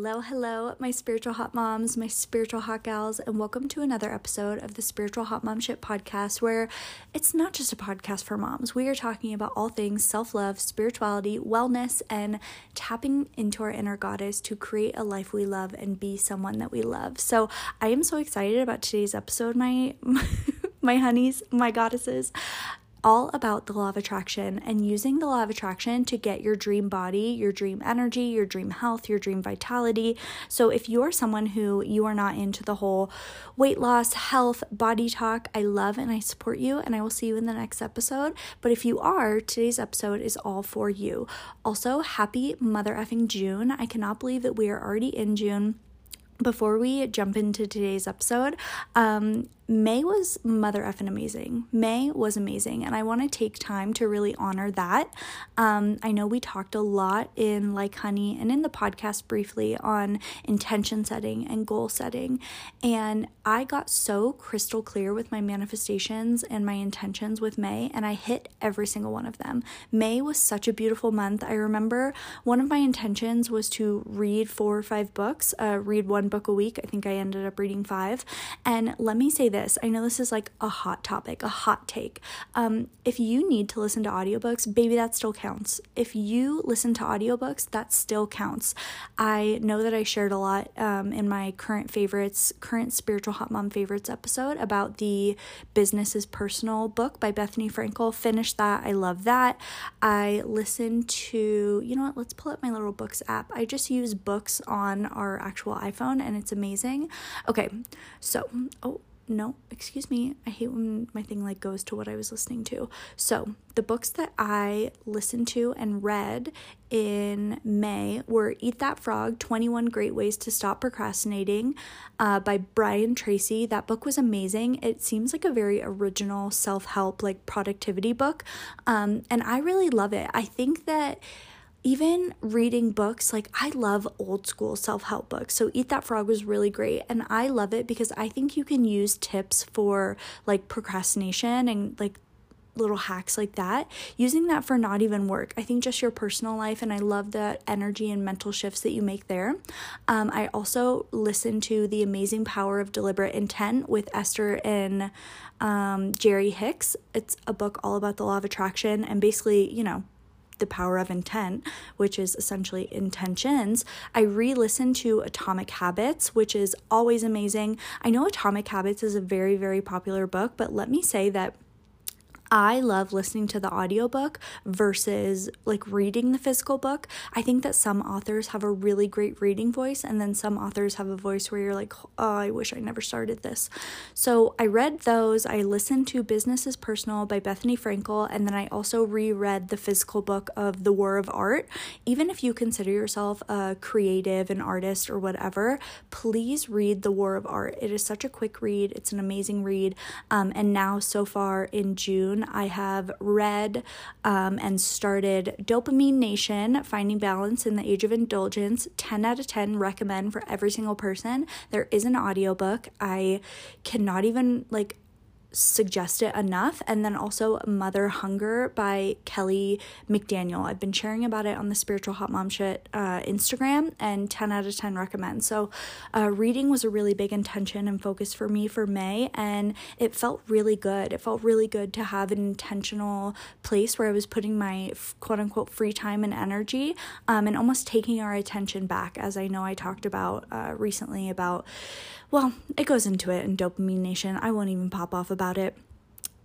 Hello, hello, my spiritual hot moms, my spiritual hot gals, and welcome to another episode of the Spiritual Hot Mom Shit podcast, where it's not just a podcast for moms. We are talking about all things self love, spirituality, wellness, and tapping into our inner goddess to create a life we love and be someone that we love. So, I am so excited about today's episode, my. my honeys, my goddesses all about the law of attraction and using the law of attraction to get your dream body, your dream energy, your dream health, your dream vitality. So, if you're someone who you are not into the whole weight loss, health, body talk, I love and I support you, and I will see you in the next episode. But if you are, today's episode is all for you. Also, happy mother effing June. I cannot believe that we are already in June before we jump into today's episode, um, May was mother effing amazing. May was amazing, and I want to take time to really honor that. Um, I know we talked a lot in Like Honey and in the podcast briefly on intention setting and goal setting, and I got so crystal clear with my manifestations and my intentions with May, and I hit every single one of them. May was such a beautiful month. I remember one of my intentions was to read four or five books, uh, read one book a week. I think I ended up reading five, and let me say this this. I know this is like a hot topic, a hot take. Um, if you need to listen to audiobooks, baby, that still counts. If you listen to audiobooks, that still counts. I know that I shared a lot um, in my current favorites, current spiritual hot mom favorites episode about the Business is Personal book by Bethenny Frankel. Finished that. I love that. I listened to, you know what, let's pull up my little books app. I just use books on our actual iPhone and it's amazing. Okay, so, oh, no, excuse me. I hate when my thing like goes to what I was listening to. So, the books that I listened to and read in May were Eat That Frog 21 Great Ways to Stop Procrastinating uh, by Brian Tracy. That book was amazing. It seems like a very original self help, like productivity book. Um, and I really love it. I think that even reading books, like I love old school self help books. So Eat That Frog was really great. And I love it because I think you can use tips for like procrastination and like little hacks like that, using that for not even work. I think just your personal life, and I love the energy and mental shifts that you make there. Um, I also listen to The Amazing Power of Deliberate Intent with Esther and um, Jerry Hicks. It's a book all about the law of attraction and basically, you know, the Power of Intent, which is essentially intentions, I re listened to Atomic Habits, which is always amazing. I know Atomic Habits is a very, very popular book, but let me say that I love listening to the audiobook versus like reading the physical book. I think that some authors have a really great reading voice, and then some authors have a voice where you're like, oh, I wish I never started this. So I read those. I listened to Business is Personal by Bethenny Frankel, and then I also reread the physical book of The War of Art. Even if you consider yourself a creative, an artist, or whatever, please read The War of Art. It is such a quick read, it's an amazing read. Um, and now, so far in June, I have read um, and started Dopamine Nation Finding Balance in the Age of Indulgence. 10 out of 10 recommend for every single person. There is an audiobook. I cannot even like suggest it enough. And then also Mother Hunger by Kelly McDaniel. I've been sharing about it on the Spiritual Hot Mom Shit uh, Instagram and 10 out of 10 recommend. So, uh, reading was a really big intention and focus for me for May, and it felt really good. It felt really good to have an intentional place where I was putting my quote unquote free time and energy um, and almost taking our attention back, as I know I talked about uh, recently about well, it goes into it in Dopamine Nation. I won't even pop off about it.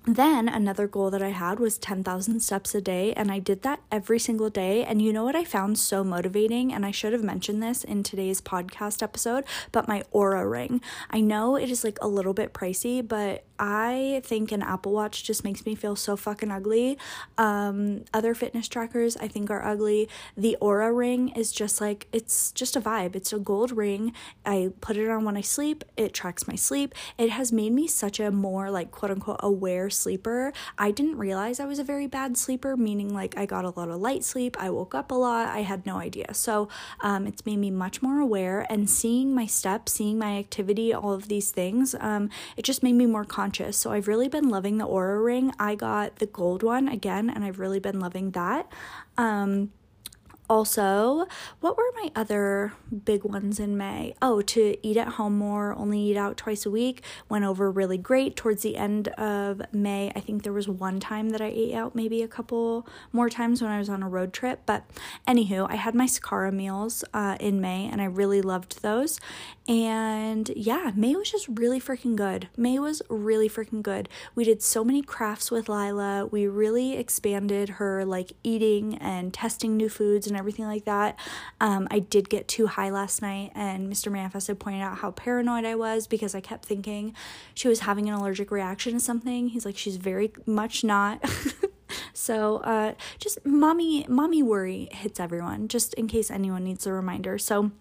Then another goal that I had was 10,000 steps a day, and I did that every single day. And you know what I found so motivating? And I should have mentioned this in today's podcast episode, but my Oura ring. I know it is like a little bit pricey, but I think an Apple Watch just makes me feel so fucking ugly. Um, other fitness trackers I think are ugly. The Oura ring is just like, it's just a vibe. It's a gold ring. I put it on when I sleep, it tracks my sleep. It has made me such a more like quote unquote aware sleeper. I didn't realize I was a very bad sleeper, meaning like I got a lot of light sleep, I woke up a lot, I had no idea. So um, it's made me much more aware and seeing my steps, seeing my activity, all of these things, um, it just made me more conscious. So I've really been loving the Oura ring. I got the gold one again, and I've really been loving that. Um, also, what were my other big ones in May? Oh, to eat at home more, only eat out twice a week, went over really great. Towards the end of May, I think there was one time that I ate out, maybe a couple more times when I was on a road trip. But anywho, I had my Sakara meals uh, in May and I really loved those. And yeah, May was just really freaking good. May was really freaking good. We did so many crafts with Lila. We really expanded her like eating and testing new foods and everything like that. Um, I did get too high last night, and Mr. Manifested pointed out how paranoid I was because I kept thinking she was having an allergic reaction to something. He's like, she's very much not. so uh, just mommy mommy worry hits everyone just in case anyone needs a reminder so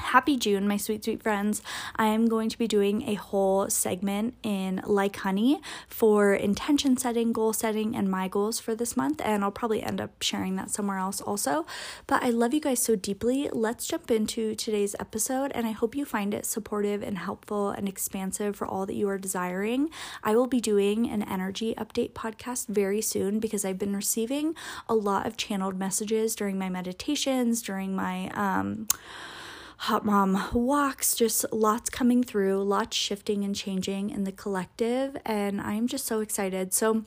Happy June, my sweet, sweet friends. I am going to be doing a whole segment in Like Honey for intention setting, goal setting, and my goals for this month. And I'll probably end up sharing that somewhere else also. But I love you guys so deeply. Let's jump into today's episode. And I hope you find it supportive and helpful and expansive for all that you are desiring. I will be doing an energy update podcast very soon because I've been receiving a lot of channeled messages during my meditations, during my, um, Hot Mom walks, just lots coming through, lots shifting and changing in the collective, and I'm just so excited. So,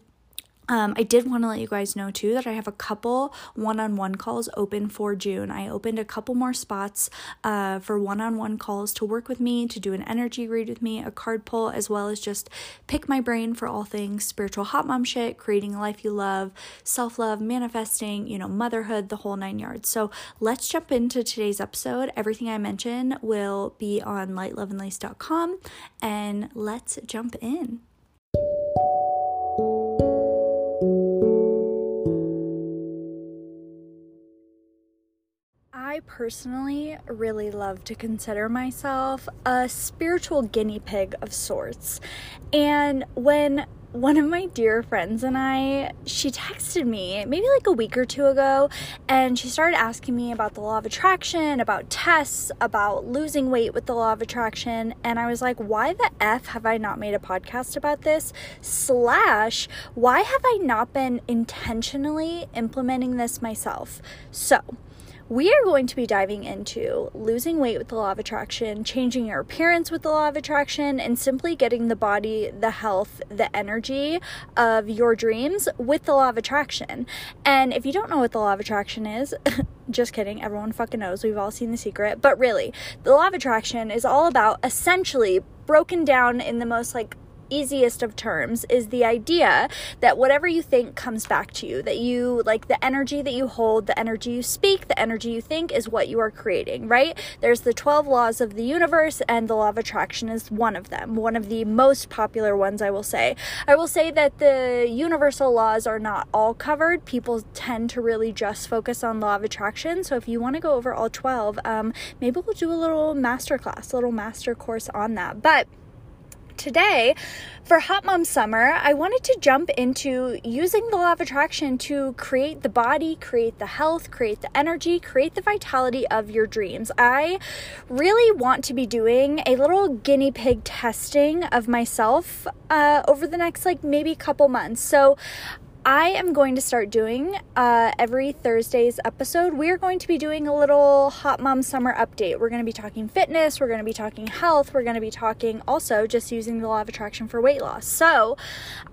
um, I did want to let you guys know too that I have a couple one on one calls open for June. I opened a couple more spots uh, for one on one calls to work with me, to do an energy read with me, a card pull, as well as just pick my brain for all things spiritual hot mom shit, creating a life you love, self love, manifesting, you know, motherhood, the whole nine yards. So let's jump into today's episode. Everything I mention will be on lightloveandlace.com and let's jump in. Personally really love to consider myself a spiritual guinea pig of sorts. And when one of my dear friends and I, she texted me maybe like a week or two ago, and she started asking me about the law of attraction, about tests, about losing weight with the law of attraction. And I was like, why the F have I not made a podcast about this? Slash, why have I not been intentionally implementing this myself? So, we are going to be diving into losing weight with the law of attraction, changing your appearance with the law of attraction, and simply getting the body, the health, the energy of your dreams with the law of attraction. And if you don't know what the law of attraction is, just kidding, everyone fucking knows. We've all seen the secret. But really, the law of attraction is all about essentially broken down in the most like easiest of terms is the idea that whatever you think comes back to you, that you like the energy that you hold, the energy you speak, the energy you think is what you are creating, right? There's the 12 laws of the universe, and the law of attraction is one of them, one of the most popular ones, I will say. I will say that the universal laws are not all covered. People tend to really just focus on law of attraction. So if you want to go over all 12, um, maybe we'll do a little master class, a little master course on that. But today for Hot Mom Summer, I wanted to jump into using the law of attraction to create the body, create the health, create the energy, create the vitality of your dreams. I really want to be doing a little guinea pig testing of myself uh, over the next, like, maybe couple months. So I am going to start doing uh, every Thursday's episode. We are going to be doing a little Hot Mom Summer update. We're going to be talking fitness, we're going to be talking health, we're going to be talking also just using the law of attraction for weight loss. So,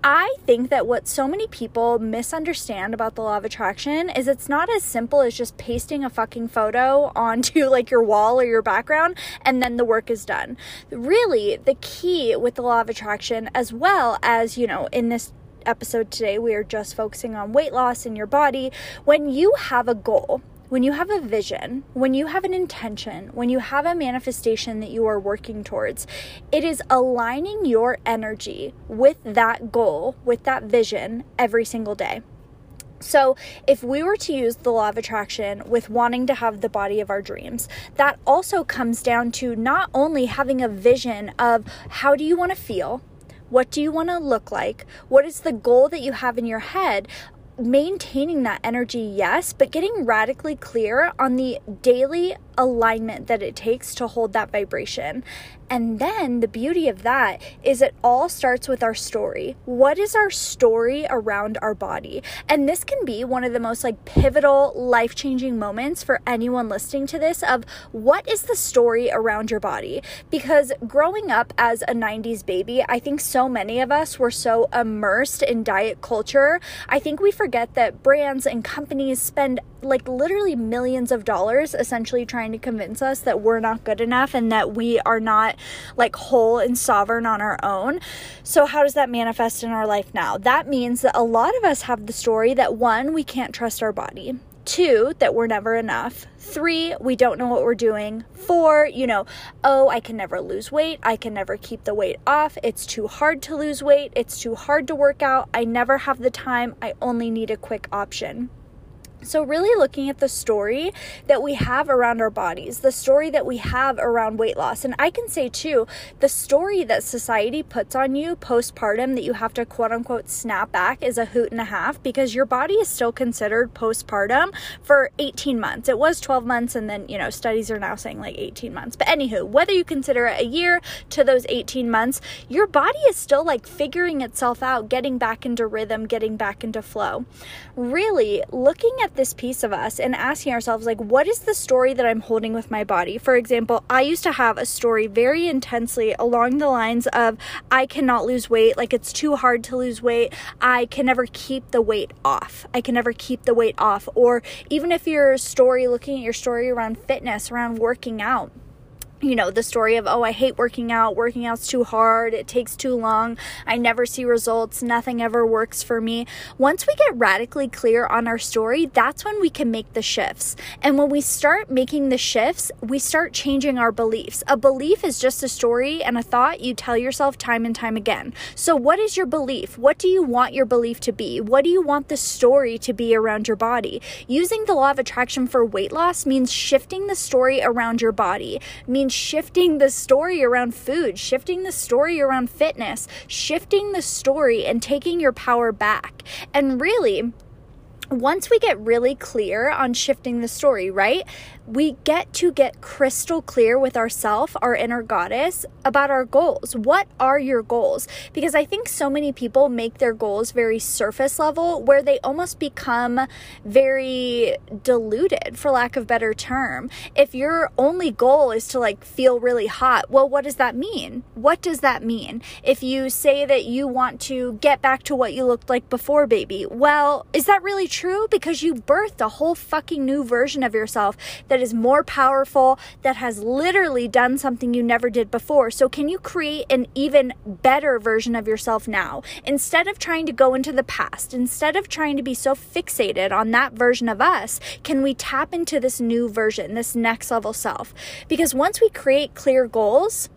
I think that what so many people misunderstand about the law of attraction is it's not as simple as just pasting a fucking photo onto like your wall or your background and then the work is done. Really, the key with the law of attraction, as well as, you know, in this episode today, we are just focusing on weight loss in your body. When you have a goal, when you have a vision, when you have an intention, when you have a manifestation that you are working towards, it is aligning your energy with that goal, with that vision every single day. So, if we were to use the law of attraction with wanting to have the body of our dreams, that also comes down to not only having a vision of how do you want to feel, what do you want to look like? What is the goal that you have in your head? Maintaining that energy, yes, but getting radically clear on the daily alignment that it takes to hold that vibration. And then the beauty of that is it all starts with our story. What is our story around our body? And this can be one of the most like pivotal, life changing moments for anyone listening to this of what is the story around your body? Because growing up as a 90s baby, I think so many of us were so immersed in diet culture. I think we forget that brands and companies spend like literally millions of dollars essentially trying to convince us that we're not good enough and that we are not like whole and sovereign on our own. So, how does that manifest in our life now? That means that a lot of us have the story that one, we can't trust our body. Two, that we're never enough. Three, we don't know what we're doing. Four, you know, oh, I can never lose weight. I can never keep the weight off. It's too hard to lose weight. It's too hard to work out. I never have the time. I only need a quick option. So, really looking at the story that we have around our bodies, the story that we have around weight loss. And I can say too, the story that society puts on you postpartum that you have to quote unquote snap back is a hoot and a half because your body is still considered postpartum for 18 months. It was 12 months, and then, you know, studies are now saying like 18 months. But anywho, whether you consider it a year to those 18 months, your body is still like figuring itself out, getting back into rhythm, getting back into flow. Really looking at at this piece of us and asking ourselves, like, what is the story that I'm holding with my body? For example, I used to have a story very intensely along the lines of, I cannot lose weight, like, it's too hard to lose weight. I can never keep the weight off. I can never keep the weight off. Or even if your story, looking at your story around fitness, around working out, you know, the story of, oh, I hate working out, working out's too hard, it takes too long, I never see results, nothing ever works for me. Once we get radically clear on our story, that's when we can make the shifts. And when we start making the shifts, we start changing our beliefs. A belief is just a story and a thought you tell yourself time and time again. So, what is your belief? What do you want your belief to be? What do you want the story to be around your body? Using the law of attraction for weight loss means shifting the story around your body, means shifting the story around food, shifting the story around fitness, shifting the story and taking your power back. And really, once we get really clear on shifting the story, right? We get to get crystal clear with ourself, our inner goddess, about our goals. What are your goals? Because I think so many people make their goals very surface level where they almost become very diluted, for lack of better term. If your only goal is to like feel really hot, well, what does that mean? What does that mean? If you say that you want to get back to what you looked like before baby, well, is that really true? Because you birthed a whole fucking new version of yourself that that is more powerful, that has literally done something you never did before. So, can you create an even better version of yourself now? Instead of trying to go into the past, instead of trying to be so fixated on that version of us, can we tap into this new version, this next level self? Because once we create clear goals,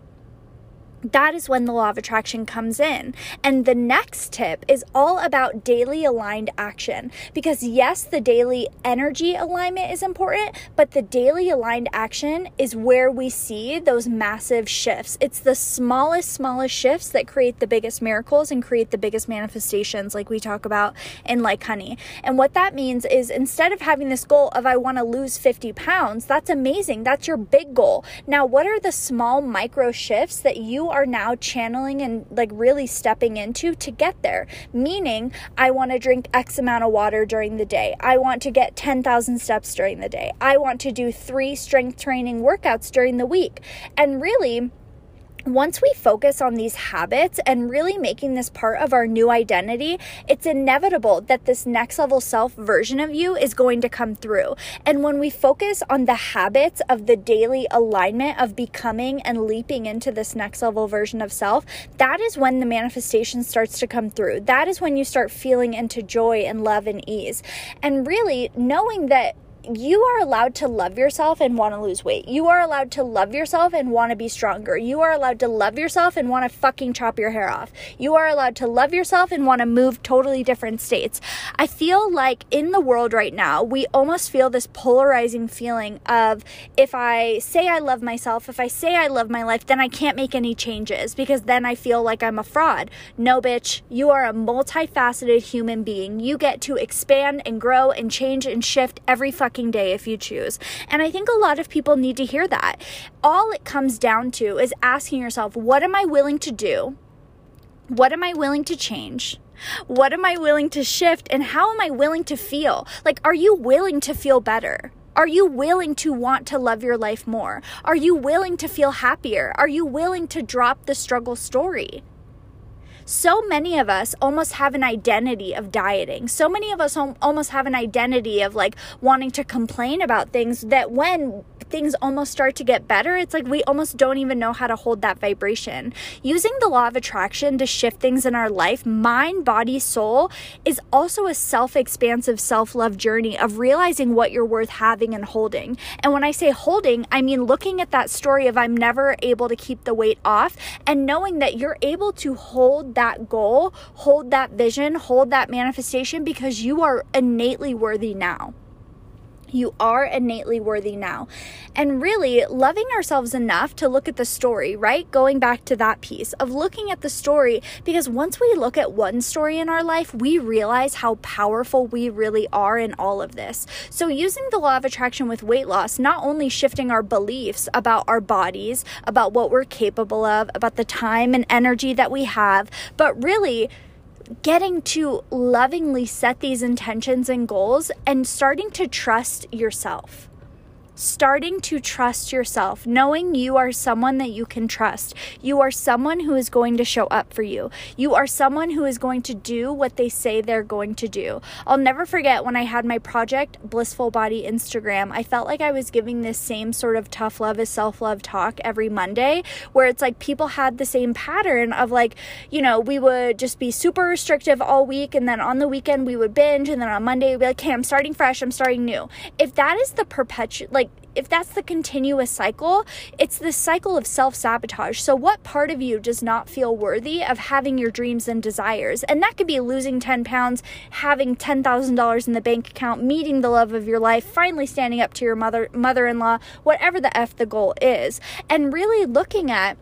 that is when the law of attraction comes in. And the next tip is all about daily aligned action. Because, yes, the daily energy alignment is important, but the daily aligned action is where we see those massive shifts. It's the smallest, smallest shifts that create the biggest miracles and create the biggest manifestations, like we talk about in Like Honey. And what that means is instead of having this goal of, I want to lose 50 pounds, that's amazing. That's your big goal. Now, what are the small micro shifts that you are now channeling and like really stepping into to get there. Meaning, I want to drink X amount of water during the day. I want to get 10,000 steps during the day. I want to do three strength training workouts during the week. And really, once we focus on these habits and really making this part of our new identity, it's inevitable that this next level self version of you is going to come through. And when we focus on the habits of the daily alignment of becoming and leaping into this next level version of self, that is when the manifestation starts to come through. That is when you start feeling into joy and love and ease. And really knowing that you are allowed to love yourself and want to lose weight. You are allowed to love yourself and want to be stronger. You are allowed to love yourself and want to fucking chop your hair off. You are allowed to love yourself and want to move totally different states. I feel like in the world right now, we almost feel this polarizing feeling of if I say I love myself, if I say I love my life, then I can't make any changes because then I feel like I'm a fraud. No, bitch, you are a multifaceted human being. You get to expand and grow and change and shift every fucking fucking day if you choose. And I think a lot of people need to hear that. All it comes down to is asking yourself, what am I willing to do? What am I willing to change? What am I willing to shift? And how am I willing to feel? Like, are you willing to feel better? Are you willing to want to love your life more? Are you willing to feel happier? Are you willing to drop the struggle story? So many of us almost have an identity of dieting. So many of us almost have an identity of like wanting to complain about things that when things almost start to get better, it's like we almost don't even know how to hold that vibration. Using the law of attraction to shift things in our life, mind, body, soul, is also a self expansive, self love journey of realizing what you're worth having and holding. And when I say holding, I mean looking at that story of I'm never able to keep the weight off and knowing that you're able to hold that goal, hold that vision, hold that manifestation because you are innately worthy now. You are innately worthy now. And really loving ourselves enough to look at the story, right? Going back to that piece of looking at the story, because once we look at one story in our life, we realize how powerful we really are in all of this. So, using the law of attraction with weight loss, not only shifting our beliefs about our bodies, about what we're capable of, about the time and energy that we have, but really getting to lovingly set these intentions and goals and starting to trust yourself starting to trust yourself, knowing you are someone that you can trust. You are someone who is going to show up for you. You are someone who is going to do what they say they're going to do. I'll never forget when I had my project Blissful Body Instagram, I felt like I was giving this same sort of tough love is self love talk every Monday, where it's like people had the same pattern of like, you know, we would just be super restrictive all week, and then on the weekend we would binge, and then on Monday we'd be like, hey, I'm starting fresh, I'm starting new. If that is the perpetual, like, if that's the continuous cycle, it's this cycle of self sabotage. So, what part of you does not feel worthy of having your dreams and desires? And that could be losing 10 pounds, having $10,000 in the bank account, meeting the love of your life, finally standing up to your mother mother in law, whatever the F the goal is, and really looking at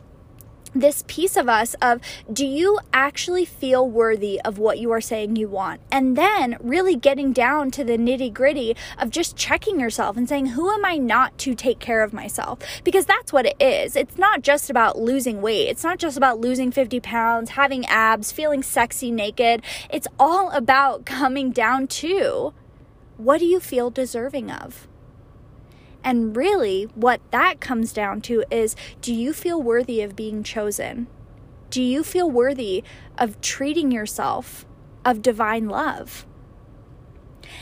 this piece of us of do you actually feel worthy of what you are saying you want? And then really getting down to the nitty gritty of just checking yourself and saying who am i not to take care of myself? Because that's what it is. It's not just about losing weight. It's not just about losing 50 pounds having abs feeling sexy naked. It's all about coming down to what do you feel deserving of and really, what that comes down to is do you feel worthy of being chosen? Do you feel worthy of treating yourself of divine love?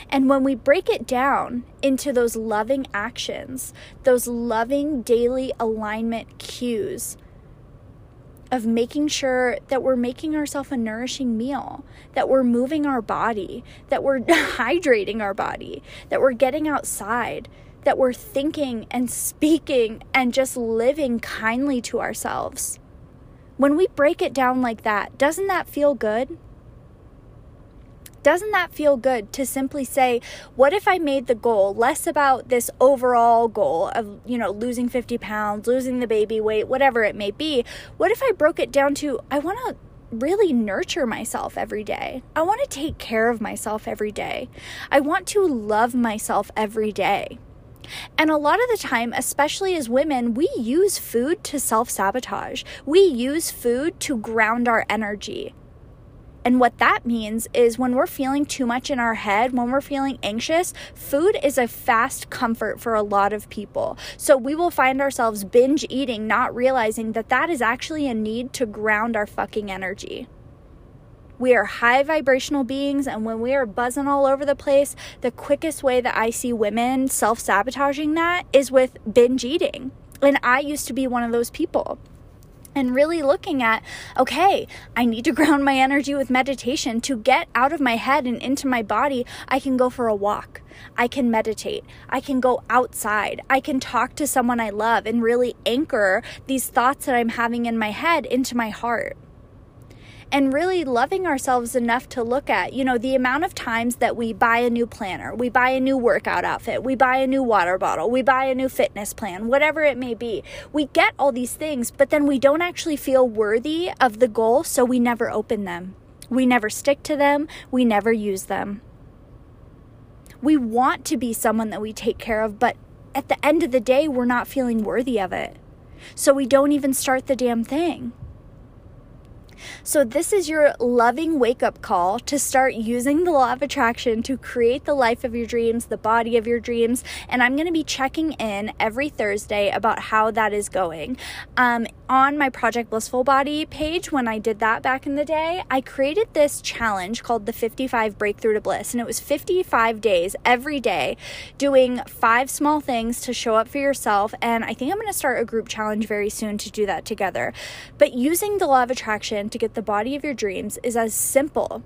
And when we break it down into those loving actions, those loving daily alignment cues of making sure that we're making ourselves a nourishing meal, that we're moving our body, that we're hydrating our body, that we're getting outside, that we're thinking and speaking and just living kindly to ourselves. When we break it down like that, doesn't that feel good? Doesn't that feel good to simply say, what if I made the goal less about this overall goal of, you know, losing 50 pounds, losing the baby weight, whatever it may be? What if I broke it down to, I want to really nurture myself every day. I want to take care of myself every day. I want to love myself every day. And a lot of the time, especially as women, we use food to self sabotage. We use food to ground our energy. And what that means is when we're feeling too much in our head, when we're feeling anxious, food is a fast comfort for a lot of people. So we will find ourselves binge eating, not realizing that that is actually a need to ground our fucking energy. We are high vibrational beings, and when we are buzzing all over the place, the quickest way that I see women self sabotaging that is with binge eating. And I used to be one of those people. And really looking at okay i need to ground my energy with meditation to get out of my head and into my body i can go for a walk. I can meditate. I can go outside. I can talk to someone i love and really anchor these thoughts that i'm having in my head into my heart and really loving ourselves enough to look at, you know, the amount of times that we buy a new planner, we buy a new workout outfit, we buy a new water bottle, we buy a new fitness plan, whatever it may be. We get all these things, but then we don't actually feel worthy of the goal, so we never open them. We never stick to them, we never use them. We want to be someone that we take care of, but at the end of the day, we're not feeling worthy of it. So we don't even start the damn thing. So, this is your loving wake up call to start using the law of attraction to create the life of your dreams, the body of your dreams. And I'm going to be checking in every Thursday about how that is going. Um, on my Project Blissful Body page, when I did that back in the day, I created this challenge called the 55 Breakthrough to Bliss. And it was 55 days every day doing five small things to show up for yourself. And I think I'm going to start a group challenge very soon to do that together. But using the law of attraction to get the body of your dreams is as simple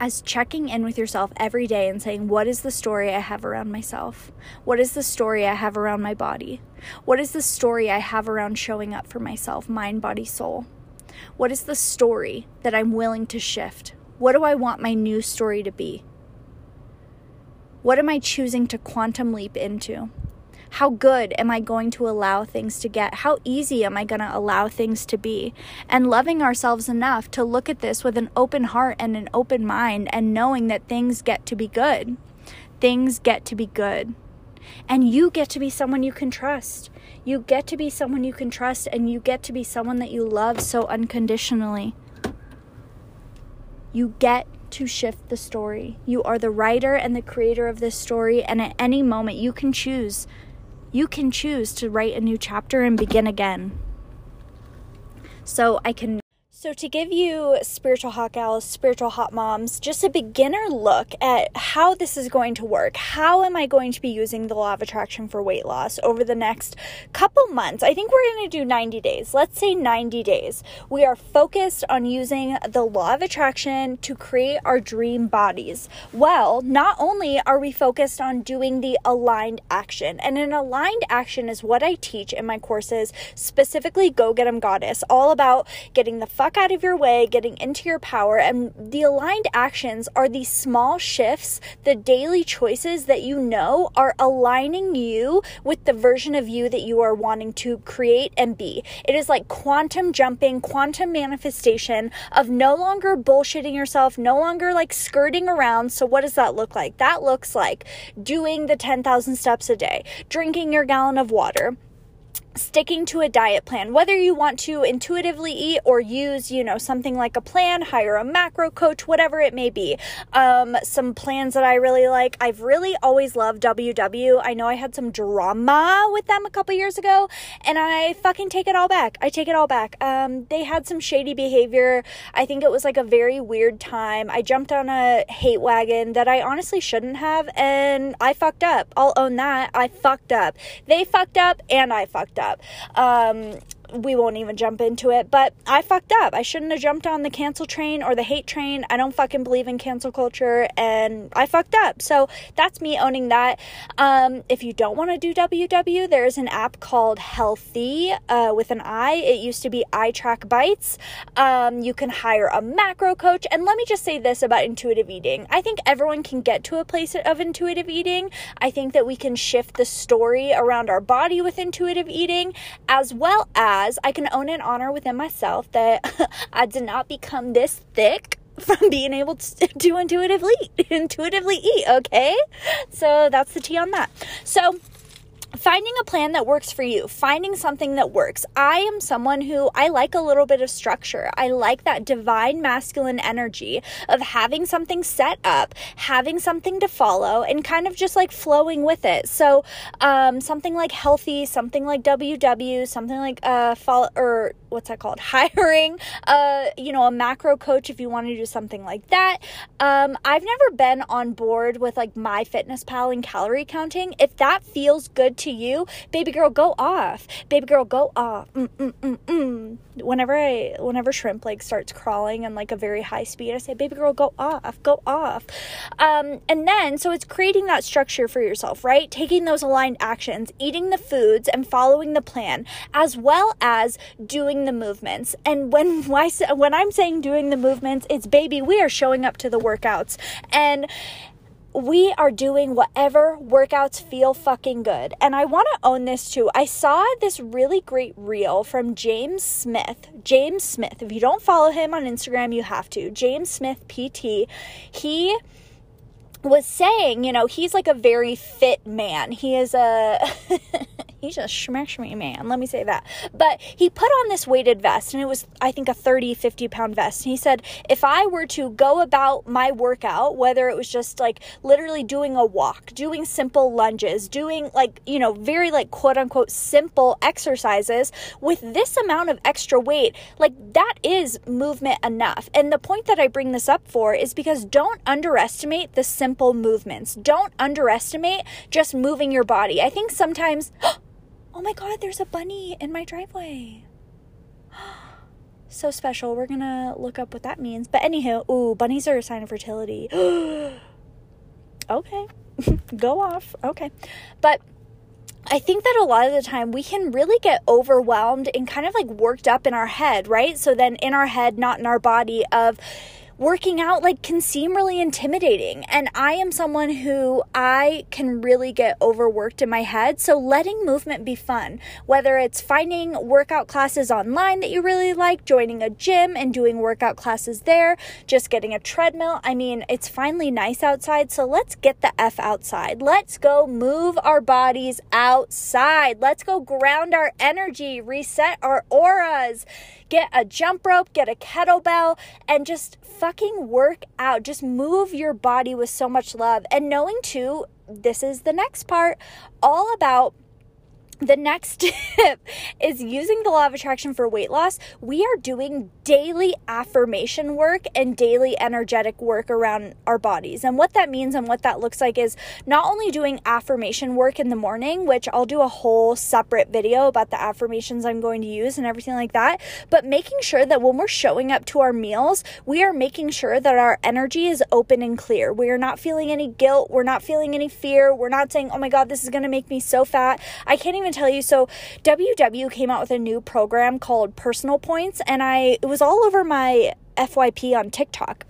as checking in with yourself every day and saying, What is the story I have around myself? What is the story I have around my body? What is the story I have around showing up for myself, mind, body, soul? What is the story that I'm willing to shift? What do I want my new story to be? What am I choosing to quantum leap into? How good am I going to allow things to get? How easy am I going to allow things to be? And loving ourselves enough to look at this with an open heart and an open mind and knowing that things get to be good. Things get to be good. And you get to be someone you can trust. You get to be someone you can trust, and you get to be someone that you love so unconditionally. You get to shift the story. You are the writer and the creator of this story, and at any moment, you can choose you can choose to write a new chapter and begin again. So I can so, to give you spiritual hot gals, spiritual hot moms, just a beginner look at how this is going to work, how am I going to be using the law of attraction for weight loss over the next couple months? I think we're going to do 90 days. Let's say 90 days. We are focused on using the law of attraction to create our dream bodies. Well, not only are we focused on doing the aligned action, and an aligned action is what I teach in my courses, specifically Go Get 'em Goddess, all about getting the fuck out of your way, getting into your power. And the aligned actions are these small shifts, the daily choices that you know are aligning you with the version of you that you are wanting to create and be. It is like quantum jumping, quantum manifestation of no longer bullshitting yourself, no longer like skirting around. So, what does that look like? That looks like doing the 10,000 steps a day, drinking your gallon of water sticking to a diet plan whether you want to intuitively eat or use you know something like a plan hire a macro coach whatever it may be. Um, some plans that i really like. I've really always loved ww i know i had some drama with them a couple years ago and i fucking take it all back. I take it all back. Um, they had some shady behavior. I think it was like a very weird time. I jumped on a hate wagon that i honestly shouldn't have and i fucked up. I'll own that. I fucked up. They fucked up and i fucked up Um, we won't even jump into it, but I fucked up. I shouldn't have jumped on the cancel train or the hate train. I don't fucking believe in cancel culture and I fucked up. So that's me owning that. Um, if you don't want to do WW, there's an app called Healthi uh, with an I. It used to be iTrackBites. Um, you can hire a macro coach. And let me just say this about intuitive eating I think everyone can get to a place of intuitive eating. I think that we can shift the story around our body with intuitive eating as well as I can own and honor within myself that I did not become this thick from being able to, to intuitively intuitively eat okay? So that's the tea on that. So finding a plan that works for you, finding something that works. I am someone who I like a little bit of structure. I like that divine masculine energy of having something set up, having something to follow, and kind of just like flowing with it. So, um, something like Healthi, something like WW, something like uh, fall or what's that called? Hiring, uh, you know, a macro coach if you want to do something like that. Um, I've never been on board with like MyFitnessPal and calorie counting. If that feels good to you, baby girl, go off. Baby girl, go off. Mm, mm, mm, mm. whenever I, whenever shrimp like starts crawling and like a very high speed, I say, baby girl, go off, go off. Um, and then, so it's creating that structure for yourself, right? Taking those aligned actions, eating the foods and following the plan, as well as doing the movements. And when I, when I'm saying doing the movements, it's baby, we are showing up to the workouts. And we are doing whatever workouts feel fucking good. And I want to own this too. I saw this really great reel from James Smith. James Smith. If you don't follow him on Instagram, you have to. James Smith PT. He was saying, you know, he's like a very fit man. He is a he's a me man let me say that. But he put on this weighted vest and it was i think a 30 50 pound vest. And he said if i were to go about my workout whether it was just like literally doing a walk doing simple lunges doing like you know very like quote unquote simple exercises with this amount of extra weight like that is movement enough. And the point that i bring this up for is because don't underestimate the simple movements don't underestimate just moving your body i think sometimes oh my god, there's a bunny in my driveway. so special. We're gonna look up what that means. But anywho, ooh, bunnies are a sign of fertility. okay. Go off. Okay. But I think that a lot of the time we can really get overwhelmed and kind of like worked up in our head, right? So then in our head, not in our body, of working out like can seem really intimidating. And I am someone who I can really get overworked in my head. So letting movement be fun, whether it's finding workout classes online that you really like, joining a gym and doing workout classes there, just getting a treadmill. I mean, it's finally nice outside. So let's get the F outside. Let's go move our bodies outside. Let's go ground our energy, reset our auras get a jump rope, get a kettlebell, and just fucking work out. Just move your body with so much love. And knowing too, this is the next part, all about the next tip is using the law of attraction for weight loss. We are doing daily affirmation work and daily energetic work around our bodies. And what that means and what that looks like is not only doing affirmation work in the morning, which I'll do a whole separate video about the affirmations I'm going to use and everything like that, but making sure that when we're showing up to our meals, we are making sure that our energy is open and clear. We are not feeling any guilt. We're not feeling any fear. We're not saying, oh my God, this is going to make me so fat. I can't even tell you. So, WW came out with a new program called Personal Points, and I it was all over my FYP on TikTok.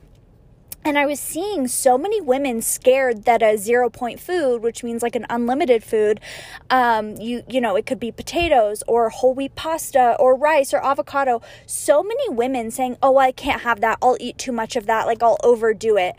And I was seeing so many women scared that a zero point food, which means like an unlimited food, um, you you know, it could be potatoes or whole wheat pasta or rice or avocado. So many women saying, "Oh, I can't have that. I'll eat too much of that. Like I'll overdo it."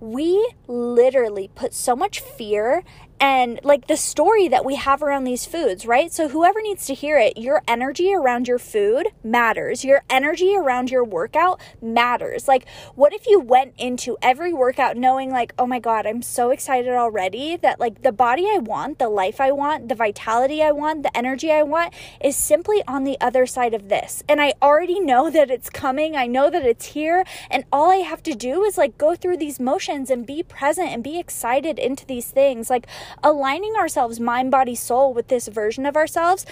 We literally put so much fear and like the story that we have around these foods, right? So, whoever needs to hear it, your energy around your food matters. Your energy around your workout matters. Like, what if you went into every workout knowing, like, oh my God, I'm so excited already that, like, the body I want, the life I want, the vitality I want, the energy I want is simply on the other side of this. And I already know that it's coming. I know that it's here. And all I have to do is, like, go through these motions and be present and be excited into these things. Like, aligning ourselves, mind, body, soul, with this version of ourselves,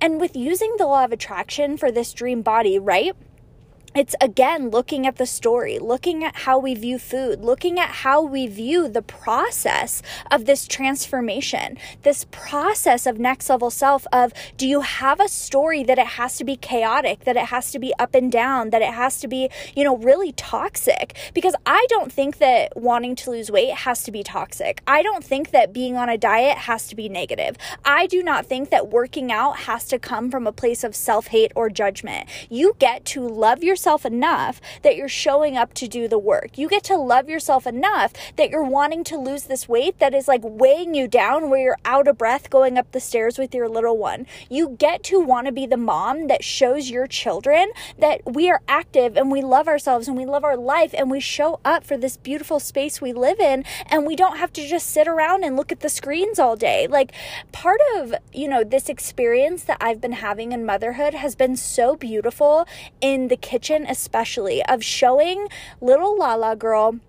and with using the law of attraction for this dream body, right? It's again looking at the story, looking at how we view food, looking at how we view the process of this transformation, this process of next level self. Of do you have a story that it has to be chaotic, that it has to be up and down, that it has to be, you know, really toxic? Because I don't think that wanting to lose weight has to be toxic. I don't think that being on a diet has to be negative. I do not think that working out has to come from a place of self hate or judgment. You get to love yourself yourself enough that you're showing up to do the work. You get to love yourself enough that you're wanting to lose this weight that is like weighing you down where you're out of breath going up the stairs with your little one. You get to want to be the mom that shows your children that we are active and we love ourselves and we love our life and we show up for this beautiful space we live in and we don't have to just sit around and look at the screens all day. Like part of, you know, this experience that I've been having in motherhood has been so beautiful in the kitchen especially, of showing little Lala girl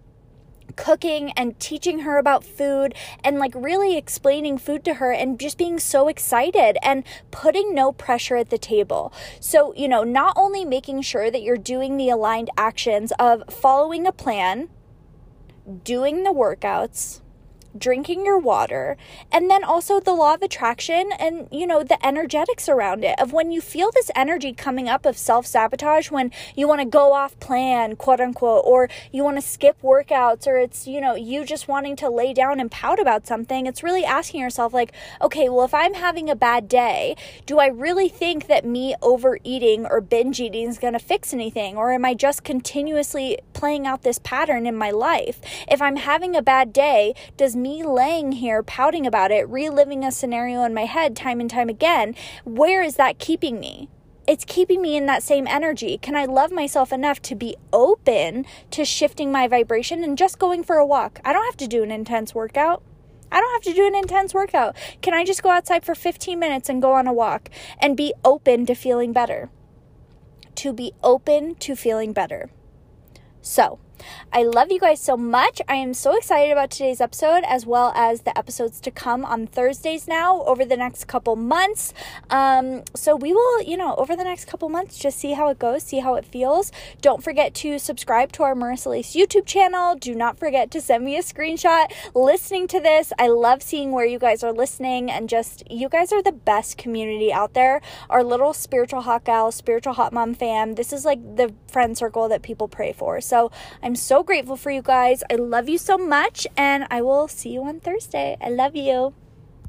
cooking and teaching her about food and like really explaining food to her and just being so excited and putting no pressure at the table. So, you know, not only making sure that you're doing the aligned actions of following a plan, doing the workouts, drinking your water, and then also the law of attraction and, you know, the energetics around it of when you feel this energy coming up of self sabotage, when you want to go off plan, quote unquote, or you want to skip workouts, or it's, you know, you just wanting to lay down and pout about something, it's really asking yourself, like, okay, well, if I'm having a bad day, do I really think that me overeating or binge eating is going to fix anything? Or am I just continuously playing out this pattern in my life? If I'm having a bad day, does me laying here pouting about it, reliving a scenario in my head time and time again, where is that keeping me? It's keeping me in that same energy. Can I love myself enough to be open to shifting my vibration and just going for a walk? I don't have to do an intense workout. I don't have to do an intense workout. Can I just go outside for 15 minutes and go on a walk and be open to feeling better? To be open to feeling better. So, I love you guys so much. I am so excited about today's episode as well as the episodes to come on Thursdays now over the next couple months. Um, so we will, you know, over the next couple months, just see how it goes, see how it feels. Don't forget to subscribe to our Marissa Lace YouTube channel. Do not forget to send me a screenshot listening to this. I love seeing where you guys are listening and just you guys are the best community out there. Our little spiritual hot gal, spiritual hot mom fam. This is like the friend circle that people pray for. So I'm so grateful for you guys. I love you so much, and I will see you on Thursday. I love you.